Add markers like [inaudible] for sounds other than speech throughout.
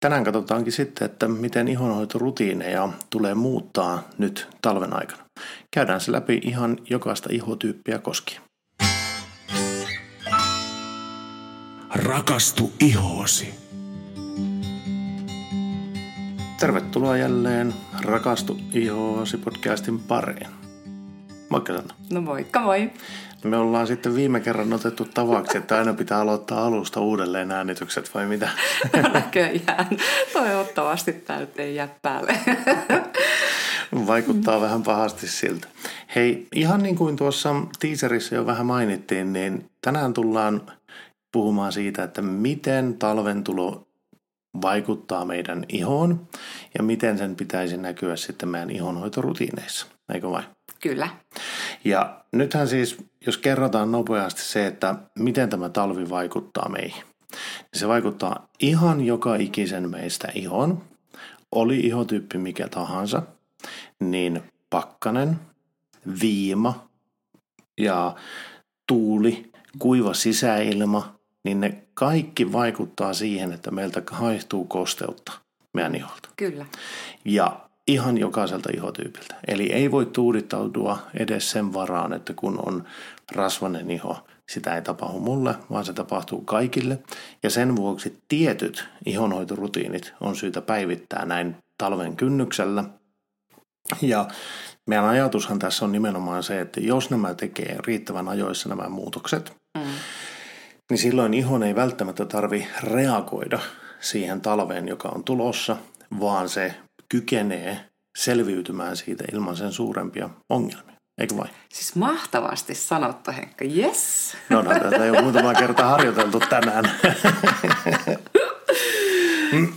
tänään katsotaankin sitten, että miten ihonhoitorutiineja tulee muuttaa nyt talven aikana. Käydään se läpi ihan jokaista ihotyyppiä koskien. Rakastu ihoosi. Tervetuloa jälleen Rakastu ihoosi podcastin pariin. Moikka Sanna. No moikka moi. Me ollaan sitten viime kerran otettu tavaksi, että aina pitää aloittaa alusta uudelleen äänitykset vai mitä? Näköjään. Toivottavasti tämä nyt ei jää päälle. Vaikuttaa vähän pahasti siltä. Hei, ihan niin kuin tuossa teaserissa jo vähän mainittiin, niin tänään tullaan puhumaan siitä, että miten talven tulo vaikuttaa meidän ihoon ja miten sen pitäisi näkyä sitten meidän ihonhoitorutiineissa. Eikö vain? Kyllä. Ja nythän siis, jos kerrotaan nopeasti se, että miten tämä talvi vaikuttaa meihin, niin se vaikuttaa ihan joka ikisen meistä ihoon. Oli ihotyyppi mikä tahansa, niin pakkanen, viima ja tuuli, kuiva sisäilma, niin ne kaikki vaikuttaa siihen, että meiltä haihtuu kosteutta meidän iholta. Kyllä. Ja ihan jokaiselta ihotyypiltä. Eli ei voi tuudittautua edes sen varaan, että kun on rasvanen iho, sitä ei tapahdu mulle, vaan se tapahtuu kaikille. Ja sen vuoksi tietyt ihonhoitorutiinit on syytä päivittää näin talven kynnyksellä. Ja meidän ajatushan tässä on nimenomaan se, että jos nämä tekee riittävän ajoissa nämä muutokset, mm. niin silloin ihon ei välttämättä tarvi reagoida siihen talveen, joka on tulossa, vaan se kykenee selviytymään siitä ilman sen suurempia ongelmia. Eikö vai? Siis mahtavasti sanottu, Henkka. Yes! No, no tätä jo muutama kerta harjoiteltu tänään. [laughs]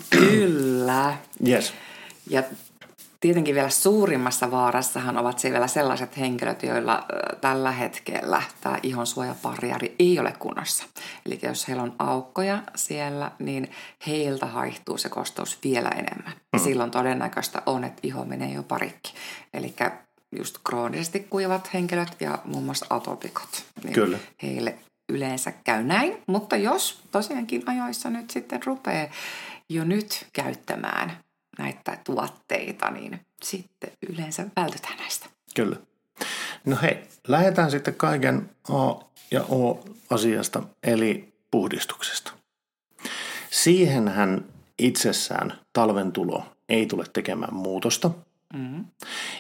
Kyllä. Yes. Ja tietenkin vielä suurimmassa vaarassahan ovat siellä sellaiset henkilöt, joilla tällä hetkellä tämä ihon suojaparjari ei ole kunnossa. Eli jos heillä on aukkoja siellä, niin heiltä haihtuu se kostous vielä enemmän. Mm. Silloin todennäköistä on, että iho menee jo parikki. Eli just kroonisesti kuivat henkilöt ja muun muassa atopikot. Niin Kyllä. Heille yleensä käy näin, mutta jos tosiaankin ajoissa nyt sitten rupeaa jo nyt käyttämään näitä tuotteita, niin sitten yleensä vältytään näistä. Kyllä. No hei, lähdetään sitten kaiken A ja O asiasta, eli puhdistuksesta. Siihenhän itsessään talven tulo ei tule tekemään muutosta. Mm-hmm.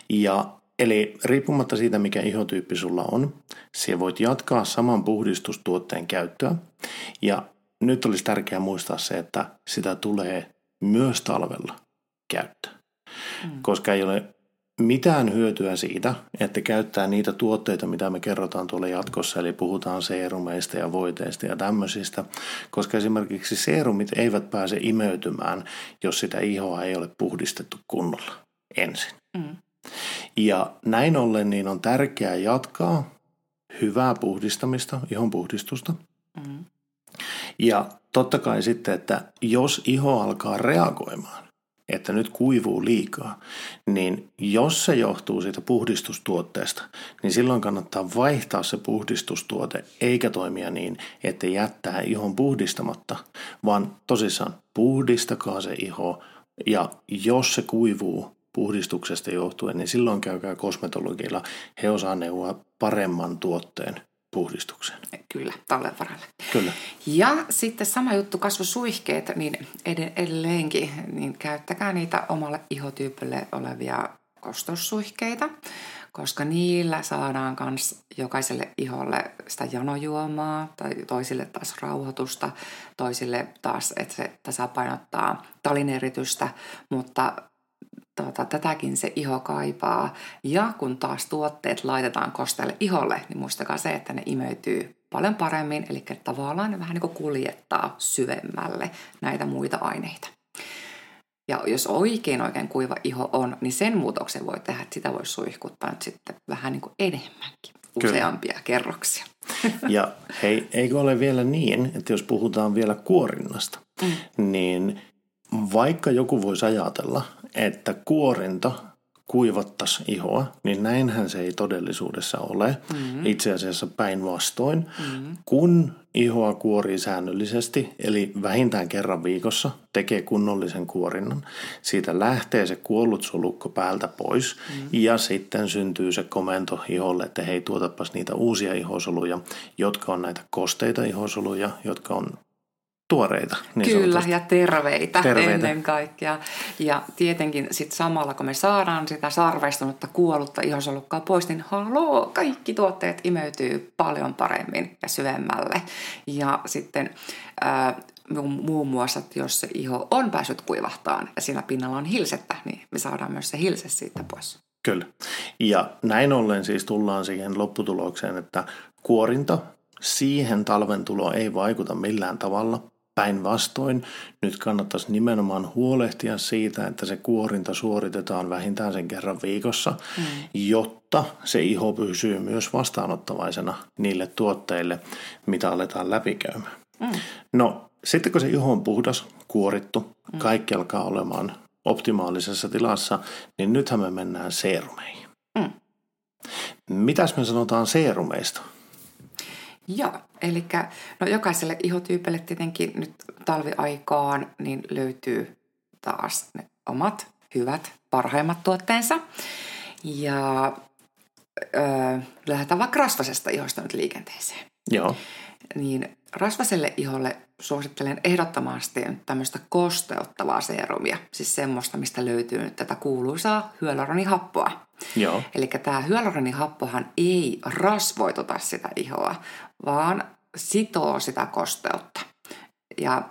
Ja Eli riippumatta siitä, mikä ihotyyppi sulla on, se voit jatkaa saman puhdistustuotteen käyttöä. Ja nyt olisi tärkeää muistaa se, että sitä tulee myös talvella käyttää. Mm. Koska ei ole mitään hyötyä siitä, että käyttää niitä tuotteita, mitä me kerrotaan tuolla jatkossa, eli puhutaan seerumeista ja voiteista ja tämmöisistä, koska esimerkiksi seerumit eivät pääse imeytymään, jos sitä ihoa ei ole puhdistettu kunnolla ensin. Mm. Ja näin ollen niin on tärkeää jatkaa hyvää puhdistamista, ihon puhdistusta. Mm. Ja totta kai sitten, että jos iho alkaa reagoimaan, että nyt kuivuu liikaa, niin jos se johtuu siitä puhdistustuotteesta, niin silloin kannattaa vaihtaa se puhdistustuote, eikä toimia niin, että jättää ihon puhdistamatta, vaan tosissaan puhdistakaa se iho, ja jos se kuivuu puhdistuksesta johtuen, niin silloin käykää kosmetologilla. He osaa neuvoa paremman tuotteen puhdistukseen. Kyllä, talven varalle. Kyllä. Ja sitten sama juttu kasvosuihkeet, niin edelleenkin, niin käyttäkää niitä omalle ihotyypille olevia kostossuihkeita, koska niillä saadaan myös jokaiselle iholle sitä janojuomaa tai toisille taas rauhoitusta, toisille taas, että se tasapainottaa talineritystä, mutta tota, tätäkin se iho kaipaa. Ja kun taas tuotteet laitetaan kosteelle iholle, niin muistakaa se, että ne imeytyy paljon paremmin, eli tavallaan ne vähän niin kuin kuljettaa syvemmälle näitä muita aineita. Ja jos oikein oikein kuiva iho on, niin sen muutoksen voi tehdä, että sitä voi suihkuttaa nyt sitten vähän niin kuin enemmänkin, useampia Kyllä. kerroksia. Ja hei, eikö ole vielä niin, että jos puhutaan vielä kuorinnasta, mm. niin vaikka joku voisi ajatella, että kuorinta kuivattaisi ihoa, niin näinhän se ei todellisuudessa ole. Mm-hmm. Itse asiassa päinvastoin. Mm-hmm. Kun ihoa kuorii säännöllisesti, eli vähintään kerran viikossa tekee kunnollisen kuorinnan, siitä lähtee se kuollut solukko päältä pois mm-hmm. ja sitten syntyy se komento iholle, että hei tuotapas niitä uusia ihosoluja, jotka on näitä kosteita ihosoluja, jotka on tuoreita. Niin Kyllä, ja terveitä, terveitä ennen kaikkea. Ja tietenkin sit samalla, kun me saadaan sitä sarveistunutta kuollutta ihosolukkaa pois, niin haloo, kaikki tuotteet imeytyy paljon paremmin ja syvemmälle. Ja sitten äh, muun muassa, että jos se iho on päässyt kuivahtaan ja siinä pinnalla on hilsettä, niin me saadaan myös se hilse siitä pois. Kyllä. Ja näin ollen siis tullaan siihen lopputulokseen, että kuorinta siihen talven tulo ei vaikuta millään tavalla. Päinvastoin nyt kannattaisi nimenomaan huolehtia siitä, että se kuorinta suoritetaan vähintään sen kerran viikossa, mm. jotta se iho pysyy myös vastaanottavaisena niille tuotteille, mitä aletaan läpikäymään. Mm. No sitten kun se iho on puhdas, kuorittu, mm. kaikki alkaa olemaan optimaalisessa tilassa, niin nythän me mennään seerumeihin. Mm. Mitäs me sanotaan seerumeista? Joo, eli no jokaiselle ihotyypille tietenkin nyt talviaikaan niin löytyy taas ne omat hyvät, parhaimmat tuotteensa. Ja öö, lähdetään vaikka rasvasesta ihosta nyt liikenteeseen. Joo. Niin rasvaselle iholle suosittelen ehdottomasti tämmöistä kosteuttavaa serumia. Siis semmoista, mistä löytyy nyt tätä kuuluisaa hyaluronihappoa. Joo. Eli tämä hyaluronihappohan ei rasvoituta sitä ihoa, vaan sitoo sitä kosteutta. Ja,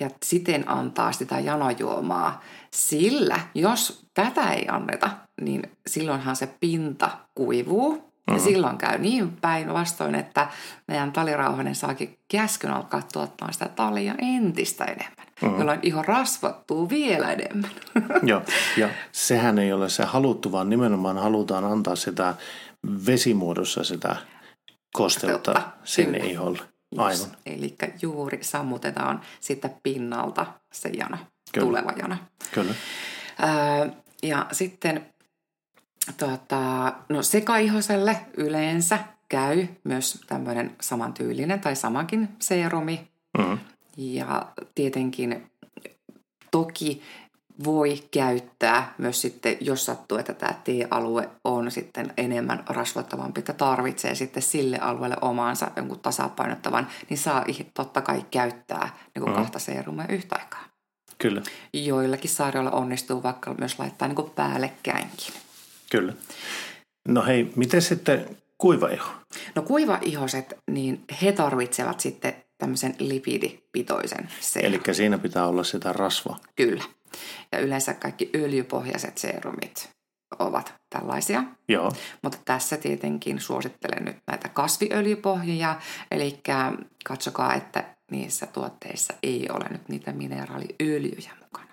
ja siten antaa sitä janojuomaa. Sillä jos tätä ei anneta, niin silloinhan se pinta kuivuu ja mm-hmm. silloin käy niin päin vastoin, että meidän talirauhanen saakin käskyn alkaa tuottaa sitä talia entistä enemmän, mm-hmm. jolloin iho rasvattuu vielä enemmän. [laughs] Joo, ja sehän ei ole se haluttu, vaan nimenomaan halutaan antaa sitä vesimuodossa sitä kosteutta sinne Kyllä. iholle. Aivan. Eli juuri sammutetaan sitä pinnalta se jana, Kyllä. tuleva jana. Kyllä. Öö, ja sitten Tota, no sekaihoselle yleensä käy myös tämmöinen samantyylinen tai samakin serumi. Mm-hmm. Ja tietenkin toki voi käyttää myös sitten, jos sattuu, että tämä T-alue on sitten enemmän rasvoittavampi, että tarvitsee sitten sille alueelle omaansa jonkun tasapainottavan, niin saa totta kai käyttää niin kuin mm. kahta seerumia yhtä aikaa. Kyllä. Joillakin saarioilla onnistuu vaikka myös laittaa niin kuin päällekkäinkin. Kyllä. No hei, miten sitten kuiva iho? No kuiva ihoset, niin he tarvitsevat sitten tämmöisen lipidipitoisen seerumin. Eli siinä pitää olla sitä rasvaa. Kyllä. Ja yleensä kaikki öljypohjaiset seerumit ovat tällaisia. Joo. Mutta tässä tietenkin suosittelen nyt näitä kasviöljypohjia, eli katsokaa, että niissä tuotteissa ei ole nyt niitä mineraaliöljyjä mukana.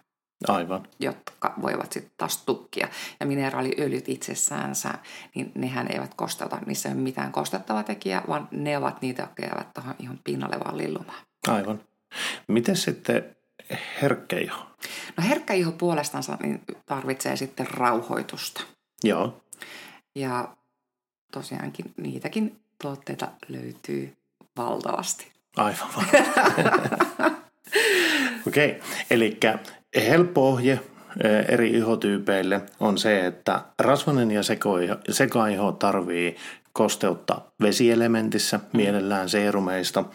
Aivan. Jotka voivat sitten taas tukkia. Ja mineraaliöljyt itsessäänsä, niin nehän eivät kostata, niissä ei ole mitään kostettavaa tekijää, vaan ne ovat niitä, jotka jäävät tuohon ihan pinnalle vaan lillumaan. Aivan. Miten sitten herkkä iho? No herkkä iho puolestaan niin tarvitsee sitten rauhoitusta. Joo. Ja tosiaankin niitäkin tuotteita löytyy valtavasti. Aivan [laughs] Okei, okay. eli helppo ohje eri ihotyypeille on se, että rasvanen ja sekaiho tarvii kosteutta vesielementissä, mm. mielellään seerumeista. Mm.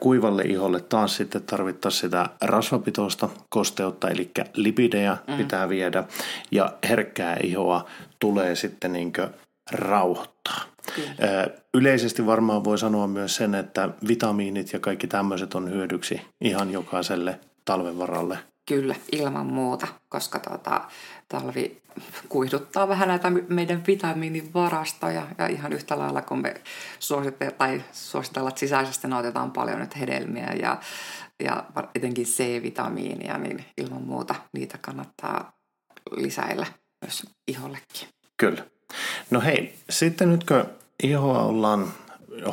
Kuivalle iholle taas sitten tarvittaisiin sitä rasvapitoista kosteutta, eli lipidejä mm. pitää viedä. Ja herkkää ihoa tulee sitten niin rauhoittaa. Kyllä. Yleisesti varmaan voi sanoa myös sen, että vitamiinit ja kaikki tämmöiset on hyödyksi ihan jokaiselle talven varalle Kyllä, ilman muuta, koska tuota, talvi kuiduttaa vähän näitä meidän vitamiinivarastoja ja ihan yhtä lailla kun me suositellaan, tai suositellaan että sisäisesti nautitaan paljon nyt hedelmiä ja, ja etenkin C-vitamiinia, niin ilman muuta niitä kannattaa lisäillä myös ihollekin. Kyllä. No hei, sitten nytkö ihoa ollaan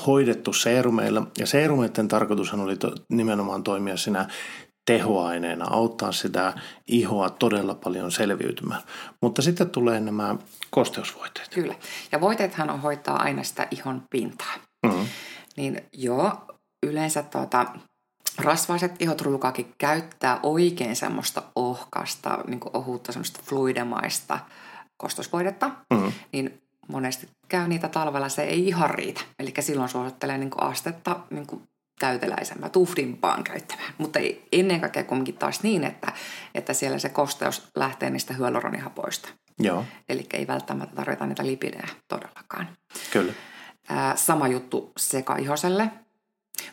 hoidettu seerumeilla, ja seerumeiden tarkoitushan oli to, nimenomaan toimia siinä tehoaineena, auttaa sitä ihoa todella paljon selviytymään. Mutta sitten tulee nämä kosteusvoiteet. Kyllä. Ja voiteethan hoitaa aina sitä ihon pintaa. Mm-hmm. Niin joo, yleensä tuota, rasvaiset ihot ruukaakin käyttää oikein semmoista ohkasta, niin ohutta semmoista fluidemaista kostosvoidetta, mm-hmm. niin monesti käy niitä talvella, se ei ihan riitä. Eli silloin suosittelee niin astetta niin täyteläisempää, tuhdimpaan käyttämään. Mutta ei, ennen kaikkea kumminkin taas niin, että, että siellä se kosteus lähtee niistä hyaluronihapoista. Joo. Eli ei välttämättä tarvita niitä lipidejä todellakaan. Kyllä. Ää, sama juttu sekaihoselle.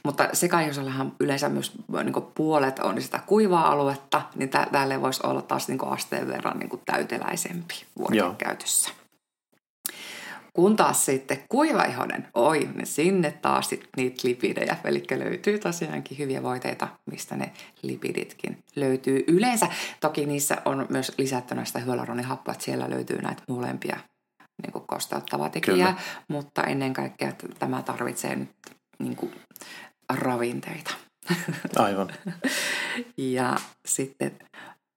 Mutta sekaihosellahan yleensä myös niin puolet on sitä kuivaa aluetta, niin täällä voisi olla taas niin asteen verran niin täyteläisempi vuoden käytössä. Kun taas sitten kuivaihonen, oi, niin sinne taas sit niitä lipidejä. Eli löytyy tosiaankin hyviä voiteita, mistä ne lipiditkin löytyy. Yleensä toki niissä on myös lisättynä sitä hyaluronihappoa, että siellä löytyy näitä molempia niin kuin kosteuttavaa tekijää, Kyllä. mutta ennen kaikkea että tämä tarvitsee nyt niin kuin ravinteita. [laughs] Aivan. ja sitten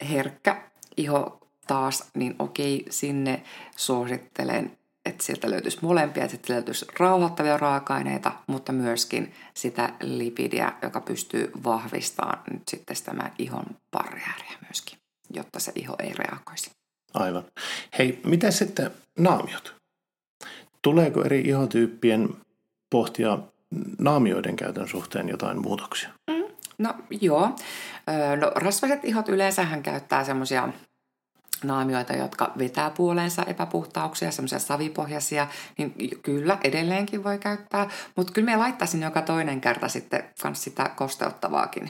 herkkä iho taas, niin okei, sinne suosittelen että sieltä löytyisi molempia, että sieltä löytyisi rauhoittavia raaka-aineita, mutta myöskin sitä lipidia, joka pystyy vahvistamaan nyt sitten tämä ihon barriäriä myöskin, jotta se iho ei reagoisi. Aivan. Hei, mitä sitten naamiot? Tuleeko eri ihotyyppien pohtia naamioiden käytön suhteen jotain muutoksia? Mm, no joo. No, rasvaiset ihot yleensähän käyttää semmoisia naamioita, jotka vetää puoleensa epäpuhtauksia, semmoisia savipohjaisia, niin kyllä edelleenkin voi käyttää, mutta kyllä me laittaisin joka toinen kerta sitten kans sitä kosteuttavaakin,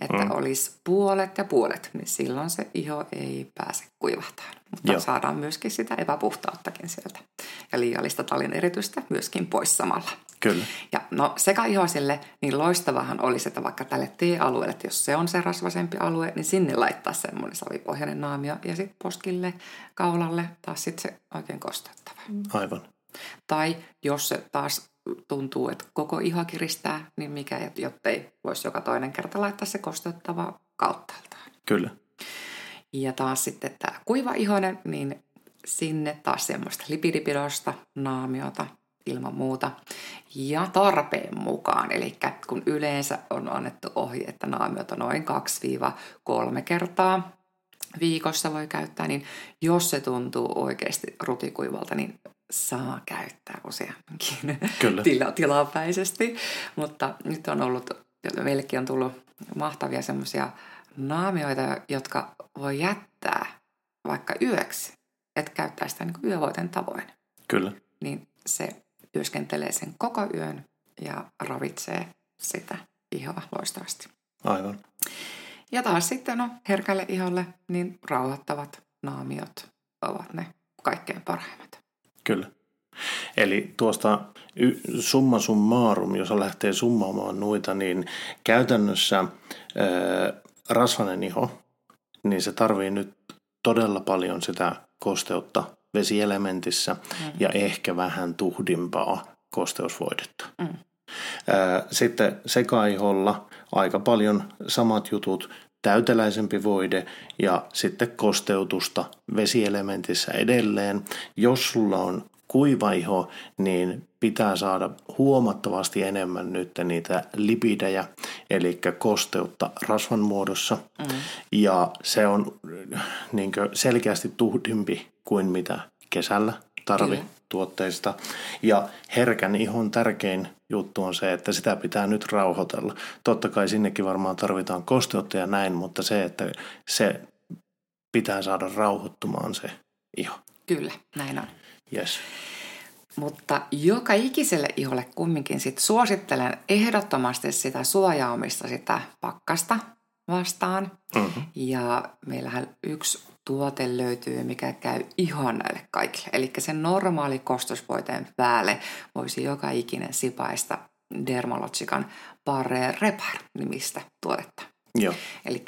että mm. olisi puolet ja puolet, niin silloin se iho ei pääse kuivahtaan. Mutta Joo. saadaan myöskin sitä epäpuhtauttakin sieltä ja liiallista talin eritystä myöskin pois samalla. Kyllä. Ja no sekaihoisille niin loistavahan olisi, että vaikka tälle T-alueelle, että jos se on se rasvasempi alue, niin sinne laittaa semmoinen savipohjainen naamio ja sitten poskille, kaulalle taas sitten se oikein kosteuttava. Aivan. Tai jos se taas tuntuu, että koko iho kiristää, niin mikä, jottei voisi joka toinen kerta laittaa se kosteuttava kauttaaltaan. Kyllä. Ja taas sitten tämä kuiva ihonen, niin sinne taas semmoista lipidipidosta, naamiota ilman muuta. Ja tarpeen mukaan, eli kun yleensä on annettu ohje, että naamiota noin 2-3 kertaa viikossa voi käyttää, niin jos se tuntuu oikeasti rutikuivalta, niin saa käyttää useamminkin Kyllä. [laughs] Tila, tilapäisesti. Mutta nyt on ollut, meillekin on tullut mahtavia semmoisia naamioita, jotka voi jättää vaikka yöksi, että käyttää sitä niin yövoiten tavoin. Kyllä. Niin se työskentelee sen koko yön ja ravitsee sitä ihoa loistavasti. Aivan. Ja taas sitten no, herkälle iholle niin rauhoittavat naamiot ovat ne kaikkein parhaimmat. Kyllä. Eli tuosta summa summarum, jos lähtee summaamaan noita, niin käytännössä ää, rasvanen iho, niin se tarvii nyt todella paljon sitä kosteutta vesielementissä mm. ja ehkä vähän tuhdimpaa kosteusvoidetta. Mm. Sitten sekaiholla aika paljon samat jutut, täyteläisempi voide ja sitten kosteutusta vesielementissä edelleen. Jos sulla on kuiva iho, niin pitää saada huomattavasti enemmän nyt niitä lipidejä, eli kosteutta rasvan muodossa. Mm. Ja se on niin selkeästi tuhdimpi kuin mitä kesällä tarvi Kyllä. tuotteista. Ja herkän ihon tärkein juttu on se, että sitä pitää nyt rauhoitella. Totta kai sinnekin varmaan tarvitaan kosteutta ja näin, mutta se, että se pitää saada rauhoittumaan se iho. Kyllä, näin on. Yes. Mutta joka ikiselle iholle kumminkin sit suosittelen ehdottomasti sitä suojaamista sitä pakkasta vastaan. Mm-hmm. Ja meillähän yksi tuote löytyy, mikä käy ihan näille kaikille. Eli sen normaali kostosvoiteen päälle voisi joka ikinen sipaista Dermalogican Barre Repar nimistä tuotetta. Joo. Eli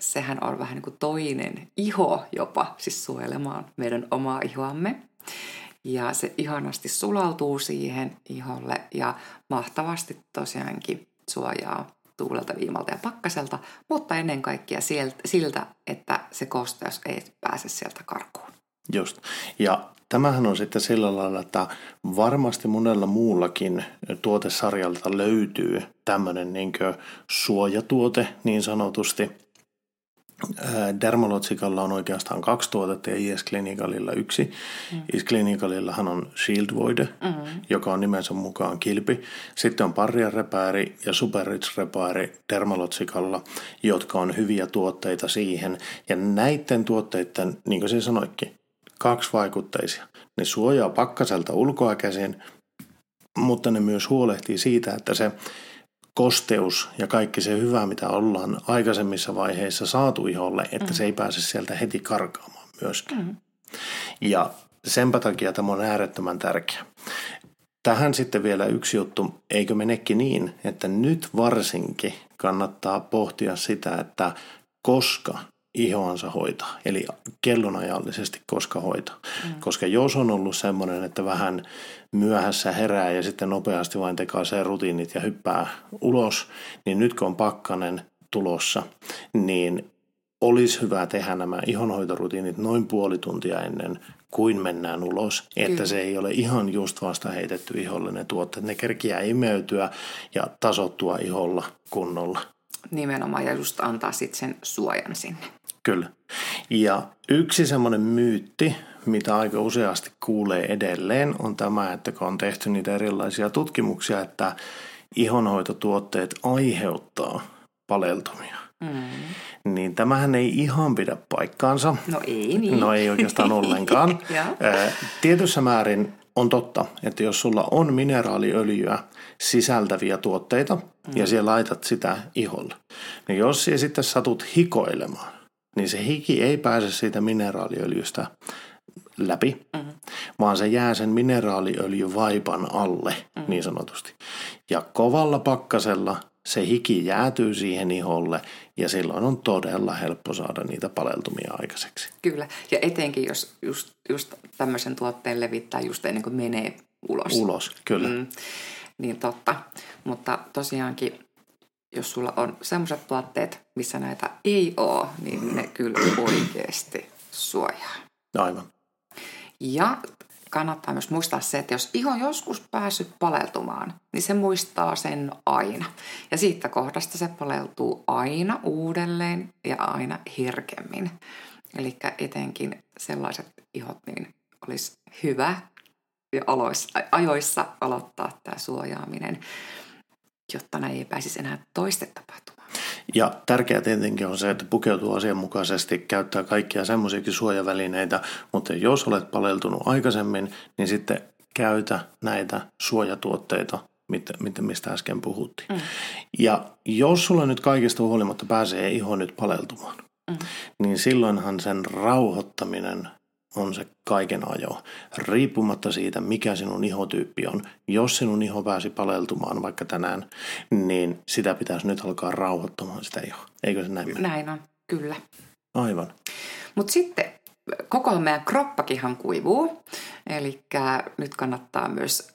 sehän on vähän niin kuin toinen iho jopa, siis suojelemaan meidän omaa ihoamme. Ja se ihanasti sulautuu siihen iholle ja mahtavasti tosiaankin suojaa tuulelta, viimalta ja pakkaselta, mutta ennen kaikkea sieltä, siltä, että se kosteus ei pääse sieltä karkuun. Just. Ja tämähän on sitten sillä lailla, että varmasti monella muullakin tuotesarjalta löytyy tämmöinen niin suojatuote niin sanotusti – Dermalotsikalla on oikeastaan kaksi tuotetta ja IS Clinicalilla yksi. Mm. IS Clinicalillahan on Shield Voide, mm. joka on nimensä mukaan kilpi. Sitten on Barrier Repääri ja Super Rich Repääri Dermalotsikalla, jotka on hyviä tuotteita siihen. Ja näiden tuotteiden, niin kuin se sanoikin, kaksi vaikutteisia. Ne suojaa pakkaselta ulkoa käsin, mutta ne myös huolehtii siitä, että se kosteus ja kaikki se hyvä, mitä ollaan aikaisemmissa vaiheissa saatu iholle, että mm. se ei pääse sieltä heti karkaamaan myöskään. Mm. Ja senpä takia tämä on äärettömän tärkeä. Tähän sitten vielä yksi juttu, eikö menekin niin, että nyt varsinkin kannattaa pohtia sitä, että koska ihoansa hoitaa, eli kellonajallisesti koska hoitaa. Mm. Koska jos on ollut semmoinen, että vähän myöhässä herää ja sitten nopeasti vain tekee rutiinit ja hyppää ulos, niin nyt kun on pakkanen tulossa, niin olisi hyvä tehdä nämä ihonhoitorutiinit noin puoli tuntia ennen kuin mennään ulos, että Kyllä. se ei ole ihan just vasta heitetty iholle ne tuotteet. Ne kerkiää imeytyä ja tasottua iholla kunnolla. Nimenomaan ja just antaa sitten sen suojan sinne. Kyllä. Ja yksi semmoinen myytti, mitä aika useasti kuulee edelleen, on tämä, että kun on tehty niitä erilaisia tutkimuksia, että ihonhoitotuotteet aiheuttaa paleltumia. Mm. Niin tämähän ei ihan pidä paikkaansa. No ei niin. No ei oikeastaan [laughs] ollenkaan. Tietyssä määrin on totta, että jos sulla on mineraaliöljyä sisältäviä tuotteita mm. ja siellä laitat sitä iholle, niin jos siellä sitten satut hikoilemaan, niin se hiki ei pääse siitä mineraaliöljystä läpi, mm-hmm. vaan se jää sen mineraaliöljyvaipan alle mm-hmm. niin sanotusti. Ja kovalla pakkasella se hiki jäätyy siihen iholle ja silloin on todella helppo saada niitä paleltumia aikaiseksi. Kyllä, ja etenkin jos just, just tämmöisen tuotteen levittää just ennen kuin menee ulos. Ulos, kyllä. Mm, niin totta, mutta tosiaankin jos sulla on semmoiset tuotteet, missä näitä ei ole, niin ne kyllä oikeasti suojaa. Aivan. Ja kannattaa myös muistaa se, että jos iho joskus päässyt paleltumaan, niin se muistaa sen aina. Ja siitä kohdasta se paleltuu aina uudelleen ja aina herkemmin. Eli etenkin sellaiset ihot, niin olisi hyvä ja ajoissa aloittaa tämä suojaaminen jotta näin ei pääsisi enää toiste tapahtumaan. Ja tärkeää tietenkin on se, että pukeutuu asianmukaisesti, käyttää kaikkia semmoisiakin suojavälineitä, mutta jos olet paleltunut aikaisemmin, niin sitten käytä näitä suojatuotteita, mistä äsken puhuttiin. Mm. Ja jos sulla nyt kaikista huolimatta pääsee iho nyt paleltumaan, mm. niin silloinhan sen rauhoittaminen on se kaiken ajo, riippumatta siitä, mikä sinun ihotyyppi on. Jos sinun iho pääsi paleltumaan vaikka tänään, niin sitä pitäisi nyt alkaa rauhoittamaan sitä ihoa. Eikö se näin mene? Näin on, kyllä. Aivan. Mutta sitten koko meidän kroppakinhan kuivuu, eli nyt kannattaa myös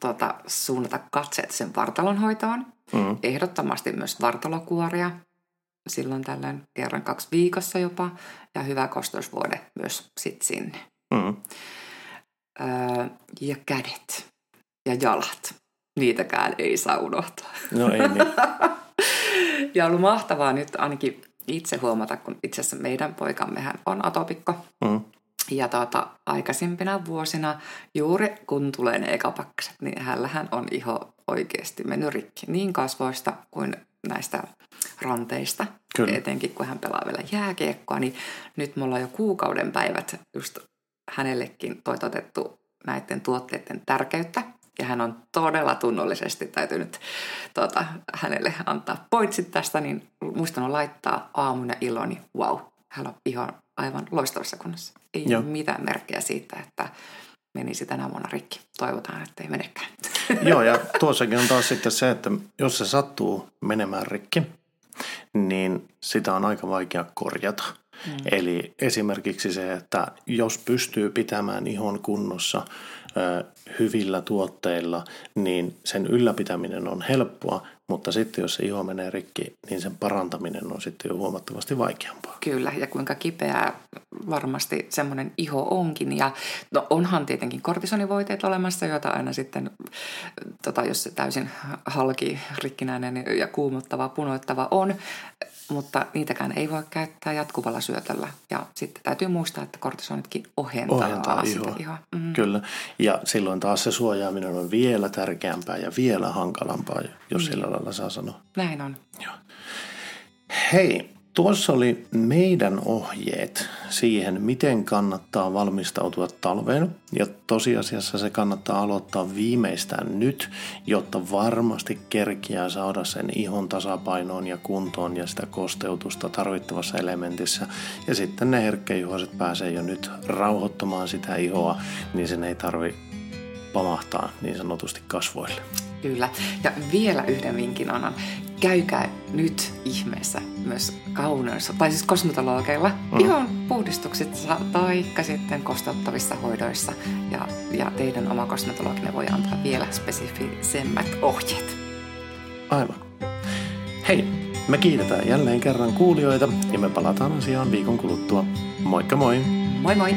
tuota, suunnata katseet sen vartalonhoitoon. Mm. Ehdottomasti myös vartalokuoria, silloin tällöin kerran kaksi viikossa jopa, ja hyvä kosteusvuode myös sit sinne. Mm. Öö, ja kädet ja jalat, niitäkään ei saa unohtaa. No ei niin. [laughs] ja ollut mahtavaa nyt ainakin itse huomata, kun itse asiassa meidän poikammehän on atopikko. Mm. Ja tuota, aikaisempina vuosina, juuri kun tulee ne ekapakkaset, niin hänellähän on iho oikeasti mennyt rikki niin kasvoista kuin näistä ranteista, Kyllä. etenkin kun hän pelaa vielä jääkiekkoa, niin nyt mulla on jo kuukauden päivät just hänellekin toitotettu näiden tuotteiden tärkeyttä. Ja hän on todella tunnollisesti täytynyt tuota, hänelle antaa poitsit tästä, niin muistanut laittaa aamun ja ilon, niin wow, hän on ihan aivan loistavassa kunnossa. Ei Joo. mitään merkkejä siitä, että menisi tänä vuonna rikki. Toivotaan, että ei menekään. Joo, ja tuossakin on taas sitten se, että jos se sattuu menemään rikki, niin sitä on aika vaikea korjata. Mm. Eli esimerkiksi se, että jos pystyy pitämään ihon kunnossa ö, hyvillä tuotteilla, niin sen ylläpitäminen on helppoa, mutta sitten jos se iho menee rikki, niin sen parantaminen on sitten jo huomattavasti vaikeampaa. Kyllä, ja kuinka kipeää varmasti semmoinen iho onkin. Ja no onhan tietenkin kortisonivoiteet olemassa, joita aina sitten, tota, jos se täysin halki, rikkinäinen ja kuumottava, punoittava on, mutta niitäkään ei voi käyttää jatkuvalla syötöllä. Ja sitten täytyy muistaa, että kortisonitkin ohentaa, ohentaa ihoa. Sitä ihoa. Mm. Kyllä, ja silloin taas se suojaaminen on vielä tärkeämpää ja vielä hankalampaa, jos mm. sillä lailla saa sanoa. Näin on. Joo. Hei, Tuossa oli meidän ohjeet siihen, miten kannattaa valmistautua talveen. Ja tosiasiassa se kannattaa aloittaa viimeistään nyt, jotta varmasti kerkiää saada sen ihon tasapainoon ja kuntoon ja sitä kosteutusta tarvittavassa elementissä. Ja sitten ne herkkeihoiset pääsee jo nyt rauhoittamaan sitä ihoa, niin sen ei tarvi pamahtaa niin sanotusti kasvoille. Kyllä. Ja vielä yhden vinkin annan. Käykää nyt ihmeessä myös kauneus, tai siis kosmetologeilla, mm. ihon puhdistuksissa tai sitten kosteuttavissa hoidoissa. Ja, ja teidän oma kosmetologinen voi antaa vielä spesifisemmät ohjeet. Aivan. Hei, me kiitetään jälleen kerran kuulijoita ja me palataan asiaan viikon kuluttua. Moikka moi! Moi moi!